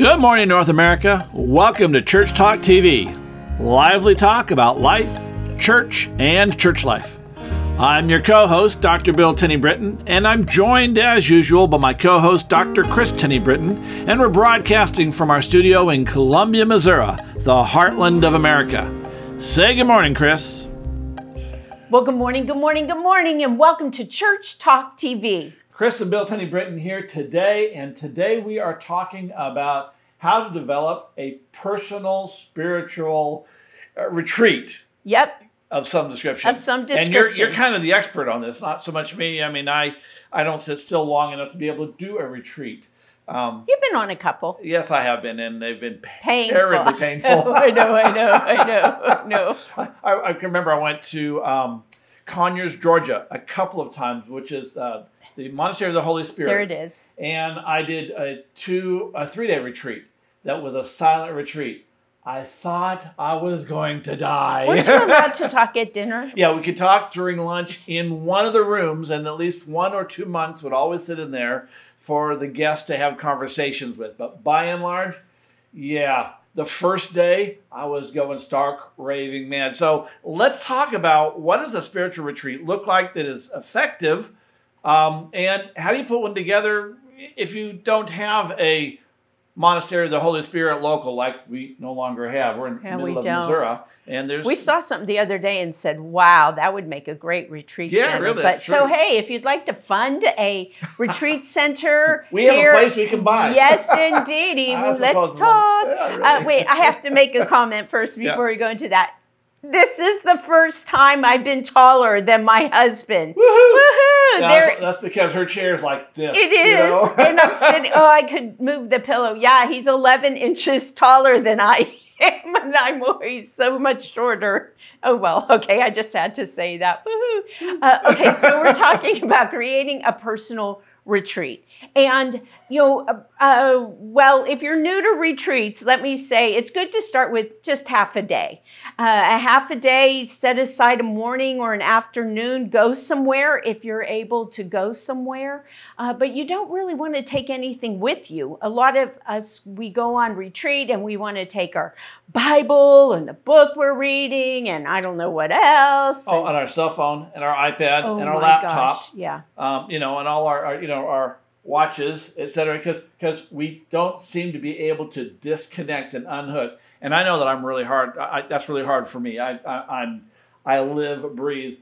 Good morning, North America. Welcome to Church Talk TV, lively talk about life, church, and church life. I'm your co host, Dr. Bill Tenny Brittian, and I'm joined as usual by my co host, Dr. Kris Tenny Brittian, and we're broadcasting from our studio in Columbia, Missouri, the heartland of America. Say good morning, Kris. Well, good morning, good morning, good morning, and welcome to Church Talk TV. Kris and Bill Tenny Brittian here today, and today we are talking about how to develop a personal spiritual uh, retreat Yep, of some description. Of some description. And you're, you're kind of the expert on this, not so much me. I mean, I, I don't sit still long enough to be able to do a retreat. Um, you've been on a couple. yes, I have been, and they've been Painful. terribly painful. I know, I know, I know, I know. I, I can remember I went to um, Conyers, Georgia, a couple of times, which is uh, the Monastery of the Holy Spirit. There it is. and I did a two a three day retreat that was a silent retreat. I thought I was going to die. Weren't you allowed to talk at dinner? yeah, we could talk during lunch in one of the rooms, and at least one or two monks would always sit in there for the guests to have conversations with. But by and large, yeah, the first day I was going stark raving mad. So let's talk about what does a spiritual retreat look like that is effective, um, and how do you put one together if you don't have a monastery of the Holy Spirit local like we no longer have. We're in the Yeah, middle of don't. Missouri, and there's We saw something the other day and said, "Wow, that would make a great retreat Yeah, center." really, But that's so, hey, if you'd like to fund a retreat center, We have a here- place we can buy. Yes, indeedy. I Well, suppose Let's talk. Yeah, really. Uh, wait, I have to make a comment first Yeah. before we go into that. This is the first time I've been taller than my husband. Woohoo! Woohoo! That's, that's because her chair's like this. it you know? and I'm sitting, oh, I could move the pillow. Yeah, he's 11 inches taller than I am, and I'm always so much shorter. Oh, well, okay, I just had to say that. Woohoo. Uh, okay, so we're talking about creating a personal retreat. And, you know, uh, uh, well, if you're new to retreats, let me say it's good to start with just half a day. Uh, a half a day, set aside a morning or an afternoon, go somewhere if you're able to go somewhere. Uh, but you don't really want to take anything with you. A lot of us, we go on retreat and we want to take our Bible and the book we're reading and I don't know what else. Oh, and- on our cell phone and our iPad oh and our laptop, gosh, yeah. um, you know, and all our, our you know our watches, etc. Because because we don't seem to be able to disconnect and unhook. And I know that I'm really hard. I, that's really hard for me. I, I I'm I live, breathe.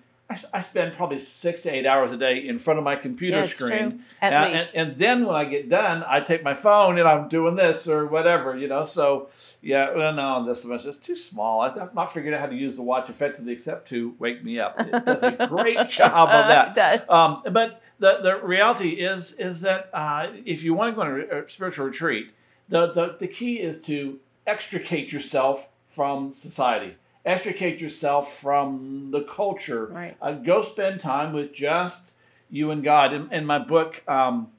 I spend probably six to eight hours a day in front of my computer Yeah, screen. true. At and, least. And, and then when I get done, I take my phone and I'm doing this or whatever, you know. So yeah, well, no, this is it's too small. I- I've not figured out how to use the watch effectively except to wake me up. It does a great job of that. It does. Um, but the, the reality is is that uh, if you want to go on a, spiritual retreat, the, the, the key is to extricate yourself from society, extricate yourself from the culture. Right. Uh, go spend time with just you and God. In, in my book, um,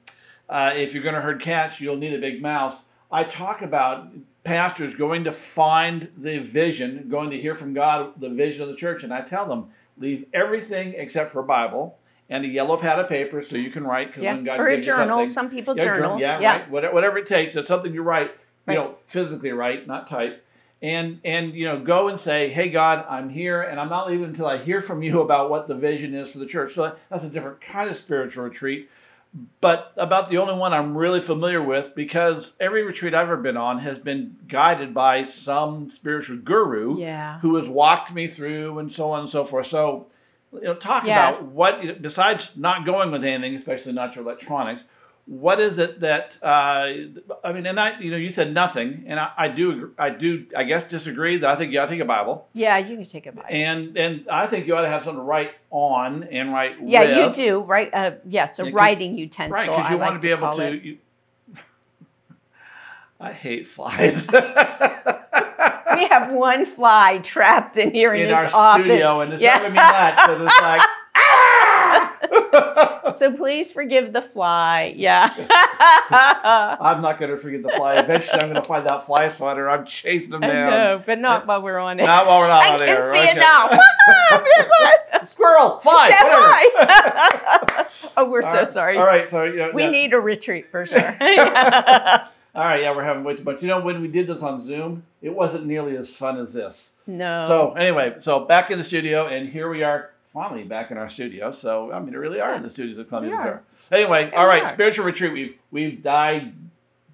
uh, if you're going to herd cats, you'll need a big mouse. I talk about pastors going to find the vision, going to hear from God the vision of the church, and I tell them leave everything except for Bible and a yellow pad of paper so you can write. Because yeah. when God or a journal. Some people yeah, journal. journal, yeah, yeah. right. Whatever, whatever it takes. It's something you write, you Right. know, physically write, not type. And and you know, go and say, "Hey God, I'm here, and I'm not leaving until I hear from you about what the vision is for the church." So that, that's a different kind of spiritual retreat, but about the only one I'm really familiar with because every retreat I've ever been on has been guided by some spiritual guru Yeah. who has walked me through and so on and so forth. So, you know, talk Yeah. about what besides not going with anything, especially not your electronics. What is it that uh, I mean? And I, you know, you said nothing, and I, I do, I do, I guess disagree. That I think you ought to take a Bible, Yeah, you can take a Bible. and and I think you ought to have something to write on and write. With. Yeah, you do, right? Uh, yes, a writing utensil. right? Because you I want like to be able to. You, I hate flies. We have one fly trapped in here in, in our office. studio, and it's Yeah. driving me nuts. And it's like, ah! So please forgive the fly. Yeah. I'm not going to forget the fly. Eventually, I'm going to find that fly swatter. I'm chasing them I down. know, but not while we're on it. Not while we're not I on can see okay. it now. Squirrel, fly, Yeah, whatever. fly. oh, we're so All right, sorry. All right, so you know, We yeah. need a retreat for sure. All right, yeah, we're having way too much. You know, when we did this on Zoom, it wasn't nearly as fun as this. No. So anyway, so back in the studio, and here we are finally back in our studio. So I mean, we really are in the studios of Columbia. Missouri. Anyway, Yeah, all right, are. spiritual retreat. We've we've di,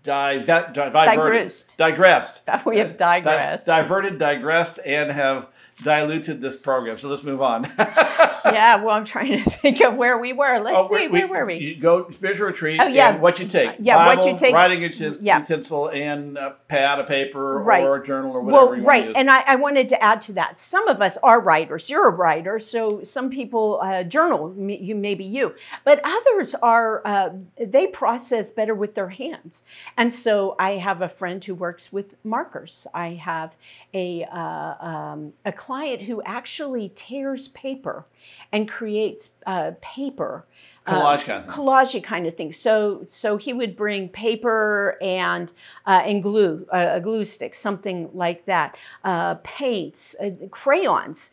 di, di, diverted, Digressed. digressed, we have Di- digressed. diverted, digressed, and have diluted this program. So let's move on. yeah, well, I'm trying to think of where we were. Let's Oh, see, we- where were we? You go spiritual retreat. Oh, yeah. and what you take. Yeah, what you take- Writing utensil, yeah. utensil and a pad, a paper, Right. or a journal, or whatever Well, right, and I, I wanted to add to that. Some of us are writers. You're a writer, so some people uh, journal. You maybe you, but others are. Uh, they process better with their hands, and so I have a friend who works with markers. I have a uh, um, a client who actually tears paper and creates uh, paper. Collage kind of thing. collage kind of thing. So so he would bring paper and uh, and glue, uh, a glue stick, something like that, uh, paints, uh, crayons,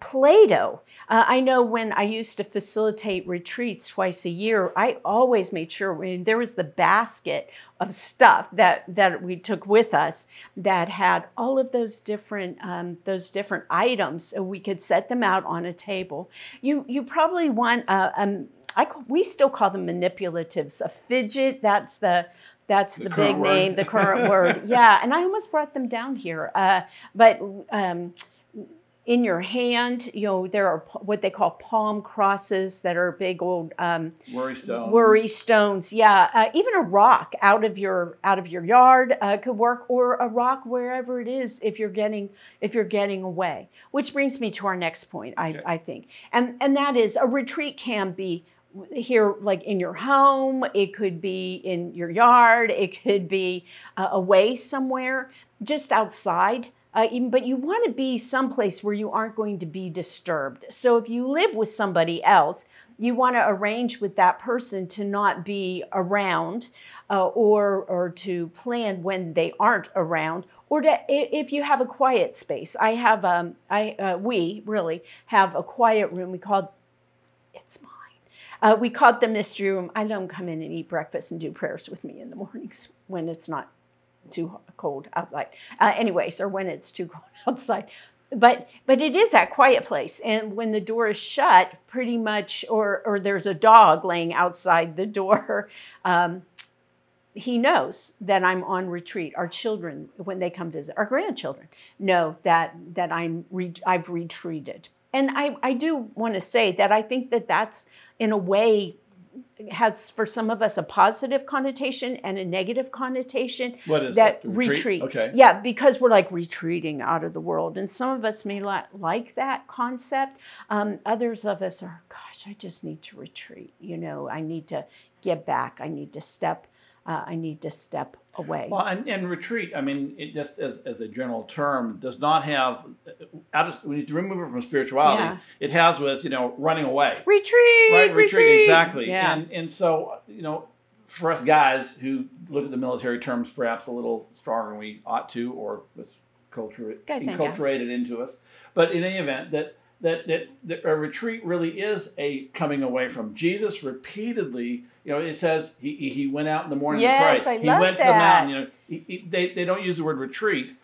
Play-Doh. Uh, I know when I used to facilitate retreats twice a year, I always made sure when there was the basket of stuff that that we took with us that had all of those different um, those different items, so we could set them out on a table. You you probably want a, um, I call, we still call them manipulatives. A fidget, that's the that's The the, big word. name, the current word. Yeah, and I almost brought them down here. Uh, but um, in your hand, you know, there are what they call palm crosses that are big old um, Worry stones. worry stones. Yeah, uh, even a rock out of your out of your yard uh, could work, or a rock wherever it is if you're getting if you're getting away. Which brings me to our next point, I, Okay. I think, and and that is a retreat can be here like in your home it could be in your yard it could be uh, away somewhere just outside uh, even, but you want to be someplace where you aren't going to be disturbed. So if you live with somebody else you want to arrange with that person to not be around uh, or or to plan when they aren't around or to, if you have a quiet space. I have um i uh, we really have a quiet room we call uh, we call it the mystery room. I let them come in and eat breakfast and do prayers with me in the mornings when it's not too cold outside. Uh, anyways or when it's too cold outside. But but it is that quiet place. And when the door is shut pretty much or or there's a dog laying outside the door um, he knows that i'm on retreat. Our children when they come visit our grandchildren know that that i'm re- i've retreated. And i i do want to say that i think that that's in a way has for some of us a positive connotation and a negative connotation What is that The retreat. Okay. Yeah, because we're like retreating out of the world, and some of us may li- like that concept. Um, others of us are, gosh, I just need to retreat. You know, I need to get back. I need to step. Uh, I need to step away. Well, and, and retreat, I mean, it just as, as a general term, does not have, out of, we need to remove it from spirituality. Yeah. It has with, you know, running away. retreat. Right, retreat, exactly. Yeah. And, and so, you know, for us guys who look at the military terms perhaps a little stronger than we ought to, or was culture, Guys enculturated into us. But in any event, that, that, that, that a retreat really is a coming away from. Jesus repeatedly, you know, it says he, he- went out in the morning Yes, to pray. I he love went to the mountain, you know, he, he- they, they don't use the word retreat.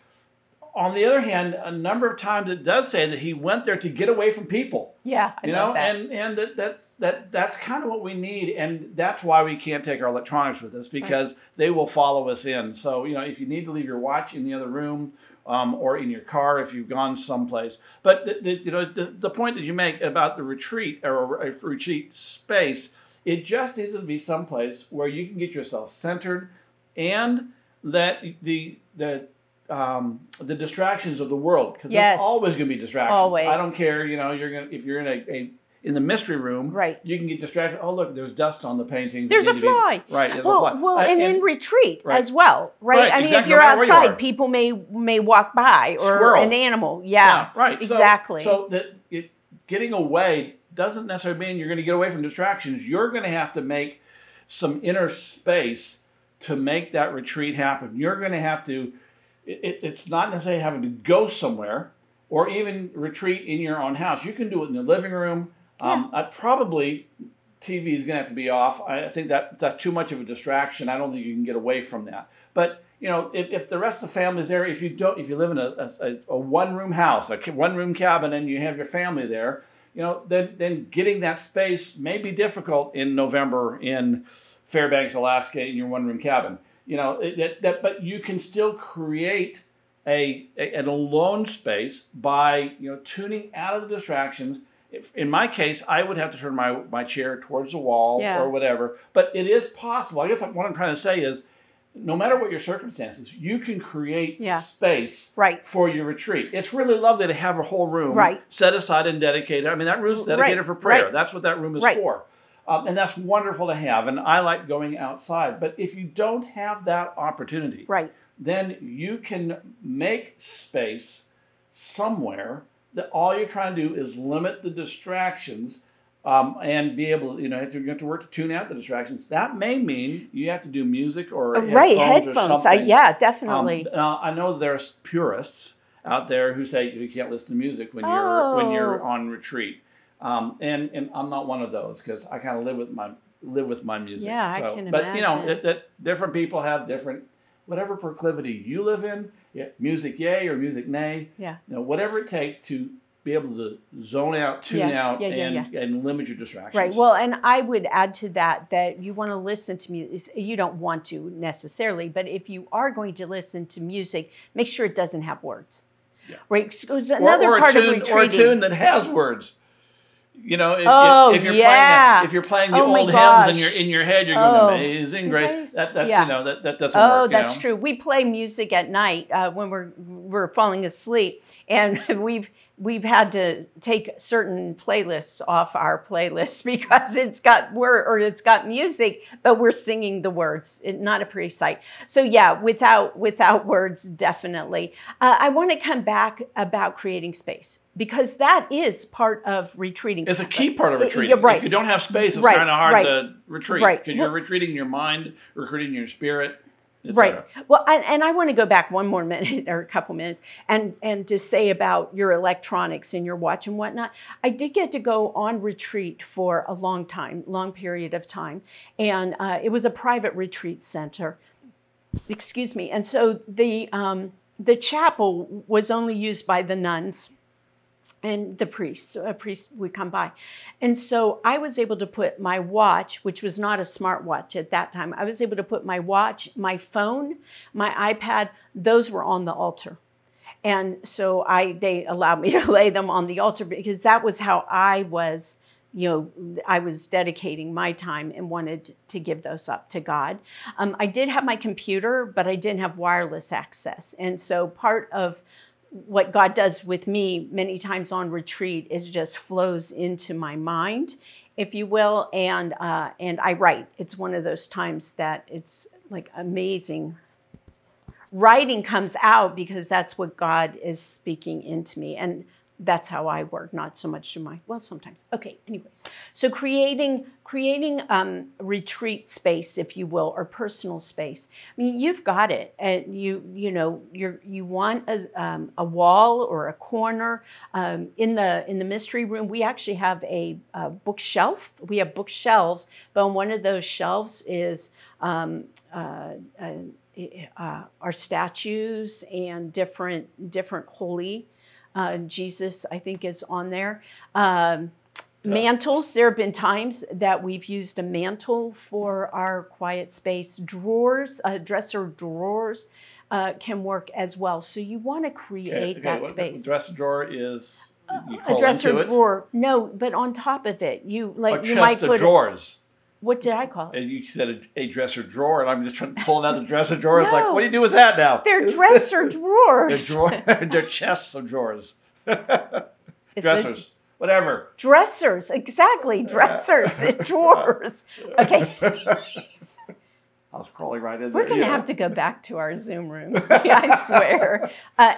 On the other hand, a number of times it does say that he went there to get away from people yeah, I you know that. and and that that that that's kind of what we need and that's why we can't take our electronics with us because they will follow us in so you know if you need to leave your watch in the other room um, or in your car if you've gone someplace but the, the, you know the, the point that you make about the retreat or a retreat space it just needs to be someplace where you can get yourself centered and that the the um, the distractions of the world because Yes. there's always going to be distractions. Always. I don't care. You know, you're gonna if you're in a, a in the mystery room, Right. You can get distracted. Oh, look, there's dust on the paintings. There's a to be- fly. right. There's well, a fly. well, Uh, and, in retreat right. as well, right? Right, I mean, exactly, if you're no where you outside, people may may walk by or Squirrel. an animal. Yeah, right. Exactly. So, that it, getting away doesn't necessarily mean you're going to get away from distractions. You're going to have to make some inner space to make that retreat happen. You're going to have to. It- it's not necessarily having to go somewhere or even retreat in your own house. You can do it in the living room. Um, I probably TV is going to have to be off. I think that that's too much of a distraction. I don't think you can get away from that. But you know, if, if the rest of the family's there, if you don't, if you live in a, a, a one room house, a one room cabin, and you have your family there, you know, then then getting that space may be difficult in November in Fairbanks, Alaska, in your one room cabin. You know, that, that but you can still create a, a an alone space by you know tuning out of the distractions if, in my case, I would have to turn my, my chair towards the wall Yeah. or whatever. But it is possible. I guess what I'm trying to say is, no matter what your circumstances, you can create Yeah. space Right. for your retreat. It's really lovely to have a whole room Right. set aside and dedicated. I mean, that room's Right, dedicated for prayer. right. That's what that room is Right. for. Um, and that's wonderful to have. And I like going outside. But if you don't have that opportunity, Right. then you can make space somewhere that all you're trying to do is limit the distractions um, and be able you know you have to, you have to work to tune out the distractions that may mean you have to do music or right. headphones, or I, yeah, Um, definitely. I know there's purists out there who say you can't listen to music when you're when you're Oh. on retreat um, and and I'm not one of those because I kind of live with my live with my music Yeah, I so, can but you know imagine. it, that different people have different whatever proclivity you live in yeah, music yay or music nay yeah. you know whatever it takes to be able to zone out tune Yeah, out yeah, and, and limit your distractions Right. Well, and I would add to that that you want to listen to music. You don't want to necessarily, but if you are going to listen to music, make sure it doesn't have words. Yeah. Right. or, another or a part tune, of or a tune that has words. You know, if, Oh, if, if you're yeah. playing a, if you're playing the Oh, old hymns and you're in your head, you're going Oh, amazing grace. grace. That, that's Yeah. you know that, that doesn't Oh, work. you that's know? true. We play music at night uh, when we're we're falling asleep, and we've we've had to take certain playlists off our playlist because it's got word or it's got music, but we're singing the words. It, not a pretty sight. So yeah, without without words, definitely. Uh, I want to come back about creating space because that is part of retreating. It's a key part of Uh, retreating. right. If you don't have space, it's Right, kind of hard right. to retreat Right. because you're retreating your mind, retreating in your spirit. Right. Well, and, and I want to go back one more minute or a couple minutes and and to say about your electronics and your watch and whatnot. I did get to go on retreat for a long time, long period of time, and uh, it was a private retreat center. Excuse me. And so the um, the chapel was only used by the nuns and the priests. A priest would come by. And so I was able to put my watch, which was not a smartwatch at that time, I was able to put my watch, my phone, my iPad, those were on the altar. And so I they allowed me to lay them on the altar because that was how I was, you know, I was dedicating my time and wanted to give those up to God. Um, I did have my computer, but I didn't have wireless access. And so part of what God does with me many times on retreat is just flows into my mind, if you will, and uh, and I write. It's one of those times that it's like amazing. Writing comes out because that's what God is speaking into me, and that's how I work. Not so much to my well, sometimes. Okay, anyways, so creating creating um, retreat space, if you will, or personal space. I mean, you've got it, and you you know you you want a, um, a wall or a corner um, in the in the mystery room. We actually have a, uh bookshelf. We have bookshelves, but on one of those shelves is. Um, uh, uh, uh, our statues and different different holy uh, Jesus, I think, is on there. Um, Mantles, there have been times that we've used a mantle for our quiet space. Drawers, uh, dresser drawers uh, can work as well. So you want to create Okay, okay, that what- space. Dresser drawer is you a dresser drawer, no, but on top of it, you A like you might of put. drawers. What did I call it? And you said a, a dresser drawer, and I'm just trying pulling out the dresser drawer. It's like, what do you do with that now? They're dresser drawers. They're drawers. drawer. They're chests of drawers. A- Dressers, whatever. dressers, exactly. Dressers, drawers. Okay. I was crawling right in there. We're going to yeah. have to go back to our Zoom rooms. Yeah, I swear. Uh,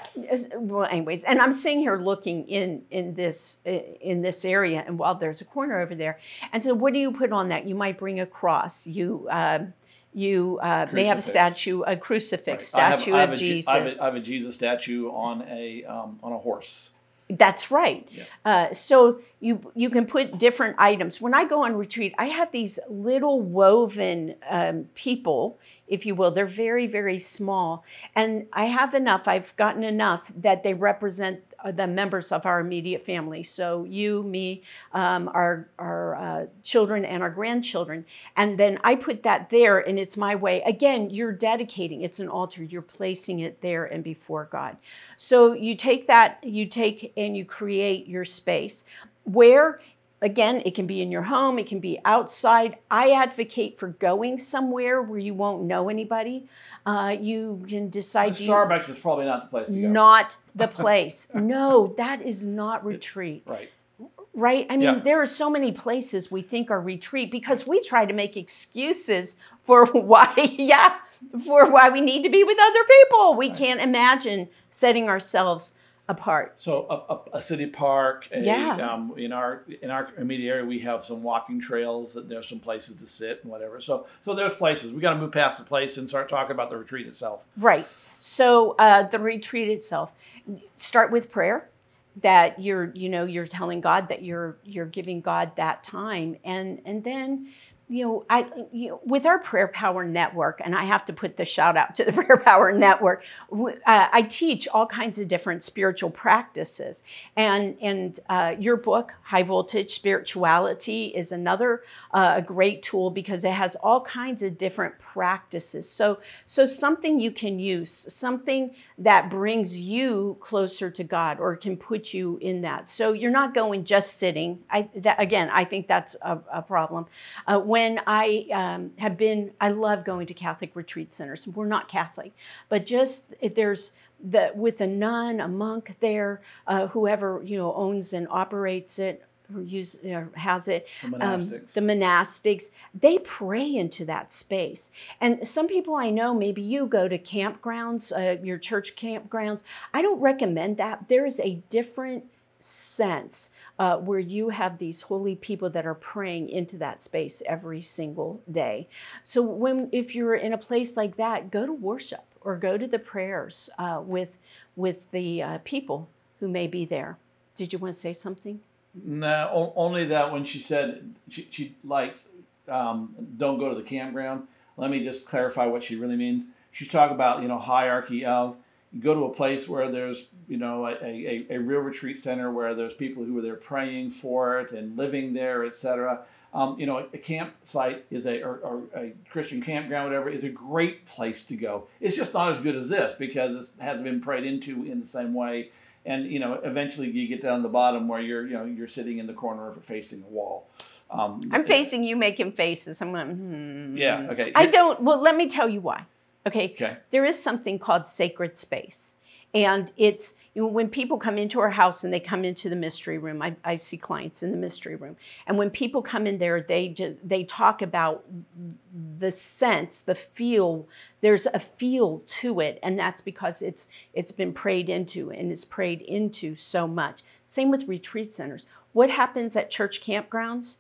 well, anyways, and I'm sitting here looking in in this in this area, and while there's a corner over there, and so what do you put on that? You might bring a cross. You um, you uh, may have a statue, a crucifix I have- statue I have of a Je- Jesus. I have, a, I have a Jesus statue on a um, on a horse. That's right. Yeah. Uh, so you you can put different items. When I go on retreat, I have these little woven um, people, if you will. They're very very small, and I have enough. I've gotten enough that they represent the members of our immediate family. So you, me, um, our our uh, children, and our grandchildren. And then I put that there, and it's my way. Again, you're dedicating. It's an altar. You're placing it there and before God. So you take that, you take and you create your space where again it can be in your home it can be outside i advocate for going somewhere where you won't know anybody uh, you can decide you- Starbucks is probably not the place to go. not the place no that is not retreat Right. right? I mean, Yeah. there are so many places we think are retreat because we try to make excuses for why, yeah, for why we need to be with other people. We Right. can't imagine setting ourselves apart. So a, a, a city park. A, Yeah. Um, in our in our immediate area, we have some walking trails. That there's some places to sit and whatever. So so there's places. We got to move past the place and start talking about the retreat itself. Right. So uh, the retreat itself, start with prayer. That you're, you know, you're telling God that you're you're giving God that time, and and then, you know, I you know, with our Prayer Power Network, and I have to put the shout out to the Prayer Power Network. Uh, I teach all kinds of different spiritual practices, and and uh, your book, High Voltage Spirituality, is another uh, a great tool because it has all kinds of different practices. So so something you can use, something that brings you closer to God or can put you in that. So you're not going just sitting. I that, again, I think that's a, a problem. When I um, have been, I love going to Catholic retreat centers. We're not Catholic, but just if there's the with a nun, a monk there, uh, whoever you know owns and operates it. Or use or has it, The um, monastics. the monastics, they pray into that space. And some people I know, maybe you go to campgrounds, uh, your church campgrounds. I don't recommend that. There is a different sense uh, where you have these holy people that are praying into that space every single day. So when if you're in a place like that, go to worship or go to the prayers uh, with with the uh, people who may be there. Did you want to say something? No, only that when she said she, she likes um, don't go to the campground. Let me just clarify what she really means. She's talking about you know hierarchy of you go to a place where there's you know a, a, a real retreat center where there's people who are there praying for it and living there, etc. Um, you know, a, a campsite is a or, or a Christian campground, whatever, is a great place to go. It's just not as good as this because it hasn't been prayed into in the same way and you know eventually you get down to the bottom where you're you know you're sitting in the corner of it facing a wall um, I'm facing you, making faces. I'm going. Hmm. yeah okay I don't. Well, let me tell you why. Okay. okay There is something called sacred space, and it's you know, when people come into our house and they come into the mystery room. I, I see clients in the mystery room, and when people come in there, they just they talk about the sense, the feel. There's a feel to it, and that's because it's it's been prayed into and it's prayed into so much. Same with retreat centers. What happens at church campgrounds?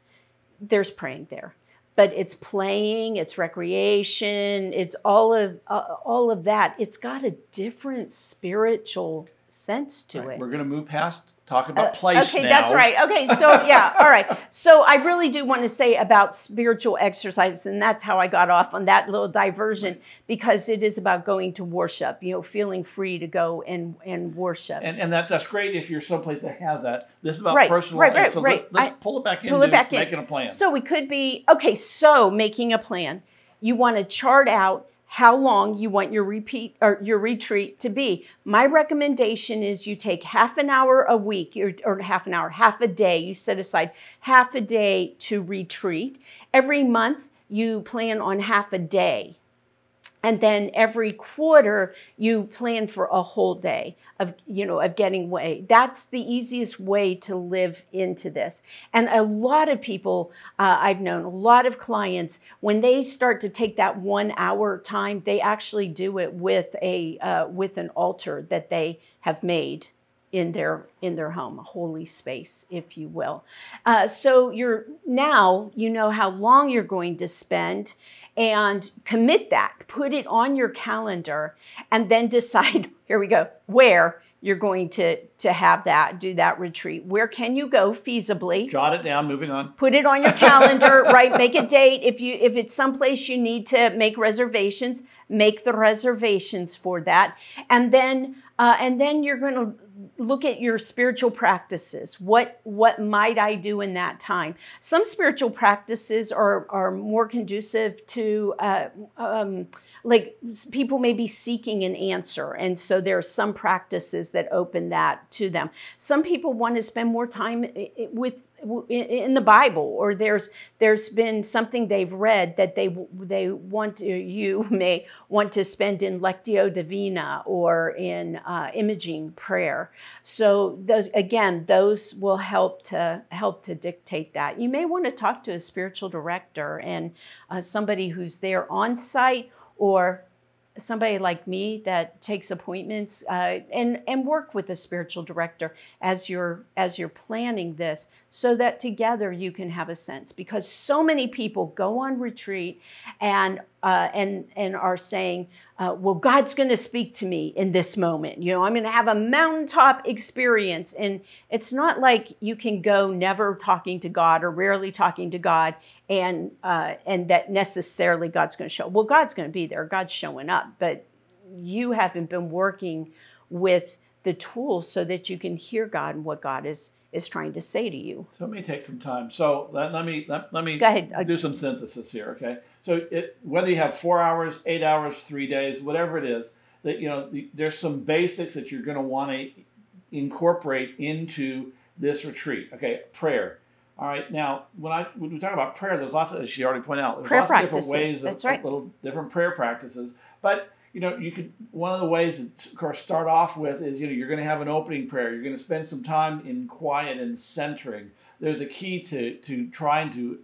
There's praying there but it's playing, it's recreation, it's all of uh, all of that. It's got a different spiritual sense to Right, it. we're gonna move past talk about Uh, place okay, now. that's right. Okay, so yeah, all right. So I really do want to say about spiritual exercises, and that's how I got off on that little diversion because it is about going to worship. You know, feeling free to go and and worship. and, and that, that's great if you're someplace that has that. This is about Right, personal. right, right, so right. Let's, let's I- pull it back into pull it back in. making a plan. So we could be okay. So making a plan, you want to chart out how long you want your repeat or your retreat to be. My recommendation is you take half an hour a week or, or half an hour, half a day. You set aside half a day to retreat. Every month you plan on half a day. And then every quarter you plan for a whole day of you know of getting away. That's the easiest way to live into this. And a lot of people uh, I've known, a lot of clients, when they start to take that one hour time, they actually do it with a uh, with an altar that they have made in their in their home, a holy space, if you will. Uh, so you're now you know how long you're going to spend, and commit that. Put it on your calendar, and then decide. Here we go. Where you're going to to have that do that retreat. Where can you go feasibly? Jot it down. Moving on. Put it on your calendar, right? Make a date. If you if it's someplace you need to make reservations, make the reservations for that, and then uh, and then you're going to look at your spiritual practices. What what might i do in that time? Some spiritual practices are are more conducive to uh, um, like people may be seeking an answer and so there are some practices that open that to them. Some people want to spend more time with in the Bible, or there's there's been something they've read that they they want you may want to spend in lectio divina or in uh, imaging prayer. So those again, those will help to help to dictate that. You may want to talk to a spiritual director and uh, somebody who's there on site or somebody like me that takes appointments uh, and and work with a spiritual director as you're as you're planning this so that together you can have a sense. Because so many people go on retreat and uh, and and are saying uh, well god's going to speak to me in this moment. You know i'm going to have a mountaintop experience. And it's not like you can go never talking to god or rarely talking to god and uh, and that necessarily god's going to show. Well god's going to be there. God's showing up. But you haven't been working with the tools so that you can hear god and what god is is trying to say to you. So let me take some time. So let, let me let, let me Go ahead. do some synthesis here okay so it, whether you have four hours, eight hours, three days, whatever it is, that you know the, there's some basics that you're going to want to incorporate into this retreat. Okay, prayer. All right. Now, when I when we talk about prayer, there's lots of as she already pointed out, there's prayer lots practices. of different ways, That's of, right. little different prayer practices. But you know, you could one of the ways that of course start off with is you know you're going to have an opening prayer. You're going to spend some time in quiet and centering. There's a key to to trying to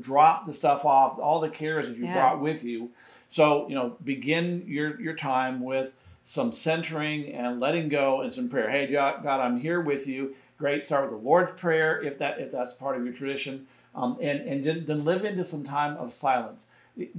drop the stuff off, all the cares that you Yeah. brought with you. So, you know, begin your, your time with some centering and letting go and some prayer. Hey, God, I'm here with you. Great. Start with the Lord's Prayer if that if that's part of your tradition, um, and and then, then live into some time of silence.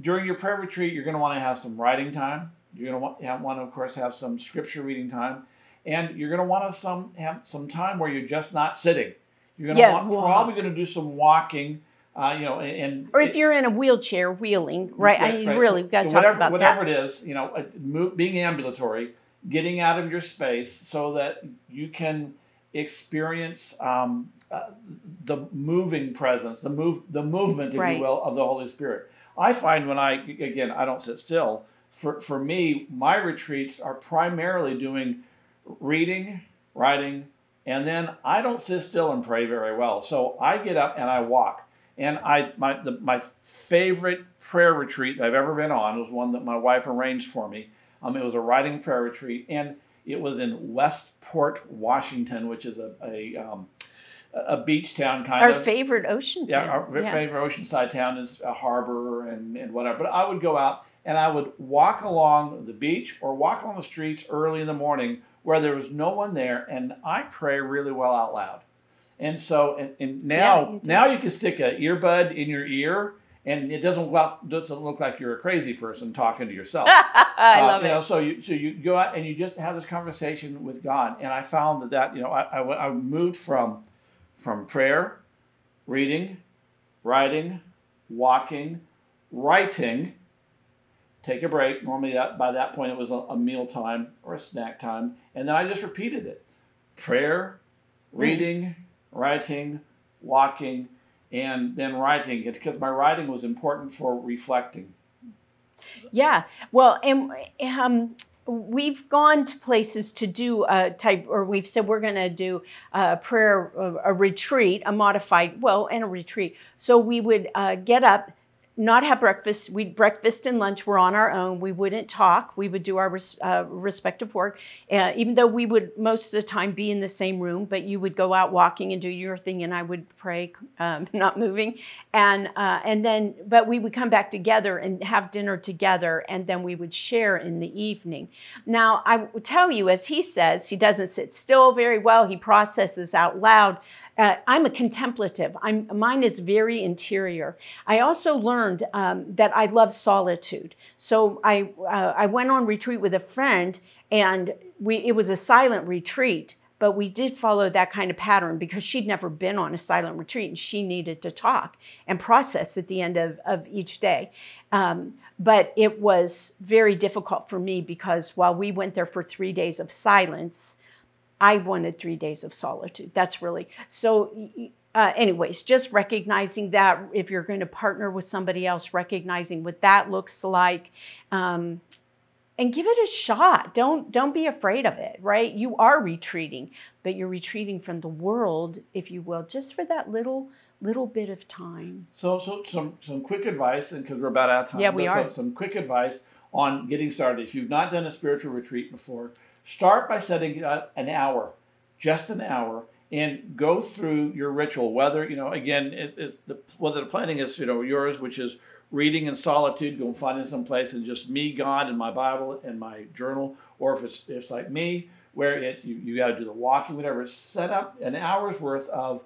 During your prayer retreat, you're going to want to have some writing time. You're going to want, have, want to, of course, have some scripture reading time, and you're going to want to some have some time where you're just not sitting. You're going to Yeah, want, walk. probably going to do some walking. Uh, you know, and, or if it- you're in a wheelchair wheeling right, I mean right. really we've got to talk whatever, about whatever that it is, you know, uh, mo- being ambulatory, getting out of your space so that you can experience um, uh, the moving presence, the move, the movement, if Right. you will, of the Holy Spirit. I find when I again, I don't sit still. For for me, my retreats are primarily doing reading, writing, and then I don't sit still and pray very well. So I get up and I walk. And I my the, my favorite prayer retreat that I've ever been on was one that my wife arranged for me. Um, it was a writing prayer retreat, and it was in Westport, Washington, which is a a, um, a beach town kind our of. Our favorite ocean Yeah, town. our Yeah. favorite oceanside town is a harbor and, and whatever. But I would go out and I would walk along the beach or walk along the streets early in the morning where there was no one there, and I pray really well out loud. And so, and, and Yeah, now, you now you can stick an earbud in your ear, and it doesn't look, doesn't look like you're a crazy person talking to yourself. I Uh, love you it know, so you so you go out and you just have this conversation with God, and I found that that you know I, I, I moved from from prayer, reading, writing, walking, writing. Take a break. Normally, that by that point it was a, a meal time or a snack time, and then I just repeated it: prayer, reading, writing, walking, and then writing. It because my writing was important for reflecting. Yeah. Well, and um, we've gone to places to do a type, or we've said we're going to do a prayer, a retreat, a modified, well, and a retreat. So we would uh, get up. Not have breakfast. We'd breakfast and lunch were on our own. We wouldn't talk. We would do our res- uh, respective work, uh, even though we would most of the time be in the same room. But you would go out walking and do your thing, and I would pray, um, not moving, and uh, and then but we would come back together and have dinner together and then we would share in the evening now i tell you as he says he doesn't sit still very well he processes out loud uh, i'm a contemplative i'm mine is very interior i also learned learned um, that I love solitude. So I uh, I went on retreat with a friend, and we it was a silent retreat. But we did follow that kind of pattern because she'd never been on a silent retreat and she needed to talk and process at the end of, of each day. Um, but it was very difficult for me because while we went there for three days of silence, I wanted three days of solitude. That's really so. Uh, anyways, just recognizing that if you're going to partner with somebody else, recognizing what that looks like. Um, and give it a shot. Don't don't be afraid of it, right? You are retreating, but you're retreating from the world, if you will, just for that little little bit of time. So so some some quick advice, and because we're about out of time. Yeah, we are. Some, some quick advice on getting started. If you've not done a spiritual retreat before, start by setting an hour, just an hour, and go through your ritual. Whether you know, again, it, it's the whether the planning is you know yours, which is reading in solitude, go and find some place and just me, God, and my Bible and my journal, or if it's it's like me, where it you, you got to do the walking, whatever. Set up an hour's worth of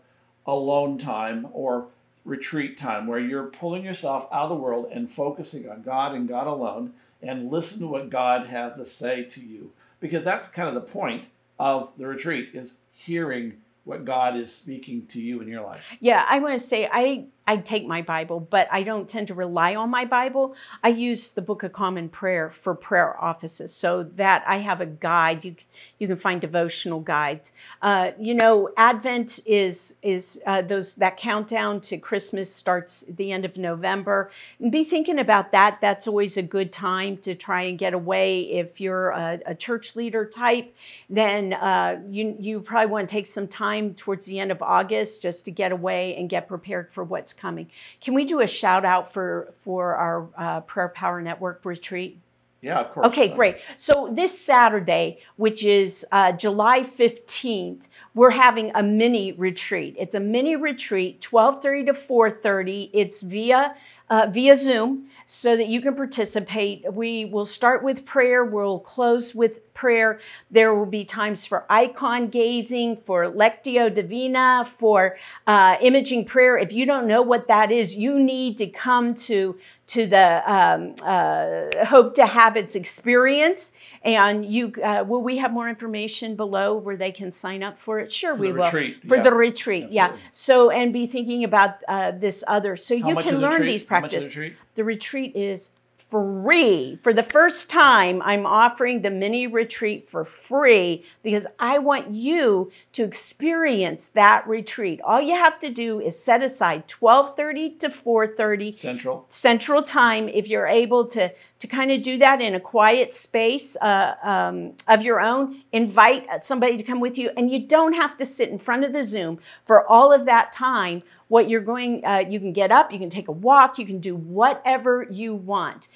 alone time or retreat time where you're pulling yourself out of the world and focusing on God and God alone and listen to what God has to say to you. Because that's kind of the point of the retreat is hearing what God is speaking to you in your life. Yeah, I want to say I I take my Bible, but I don't tend to rely on my Bible. I use the Book of Common Prayer for prayer offices, so that I have a guide. You you can find devotional guides. Uh, you know, Advent is is uh, those that countdown to Christmas starts the end of November. And be thinking about that. That's always a good time to try and get away. If you're a, a church leader type, then uh, you you probably want to take some time towards the end of August just to get away and get prepared for what's coming. Can we do a shout out for for our uh, Prayer Power Network retreat? Yeah, of course. Okay, great. So this Saturday, which is uh, July 15th, we're having a mini retreat. It's a mini retreat, 12:30 to 4:30. It's via uh, via Zoom so that you can participate. We will start with prayer, we'll close with prayer. There will be times for icon gazing, for Lectio Divina, for uh, imaging prayer. If you don't know what that is, you need to come to to the um, uh, Hope to Habits experience. And you, uh, will we have more information below where they can sign up for it? Sure, For we the will. retreat, For yeah. the retreat, yeah. So, and be thinking about uh, this other, so How you can learn these the practices. retreat? The retreat is free. For the first time, I'm offering the mini retreat for free because I want you to experience that retreat. All you have to do is set aside 12:30 to 4:30 Central. Central Time if you're able to to kind of do that in a quiet space uh, um, of your own. Invite somebody to come with you, and you don't have to sit in front of the Zoom for all of that time. What you're going, uh, you can get up, you can take a walk, you can do whatever you want.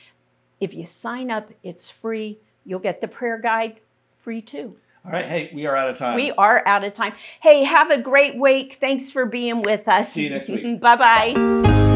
If you sign up, it's free. You'll get the prayer guide free too. All right. Hey, we are out of time. We are out of time. Hey, have a great week. Thanks for being with us. See you next week. bye bye.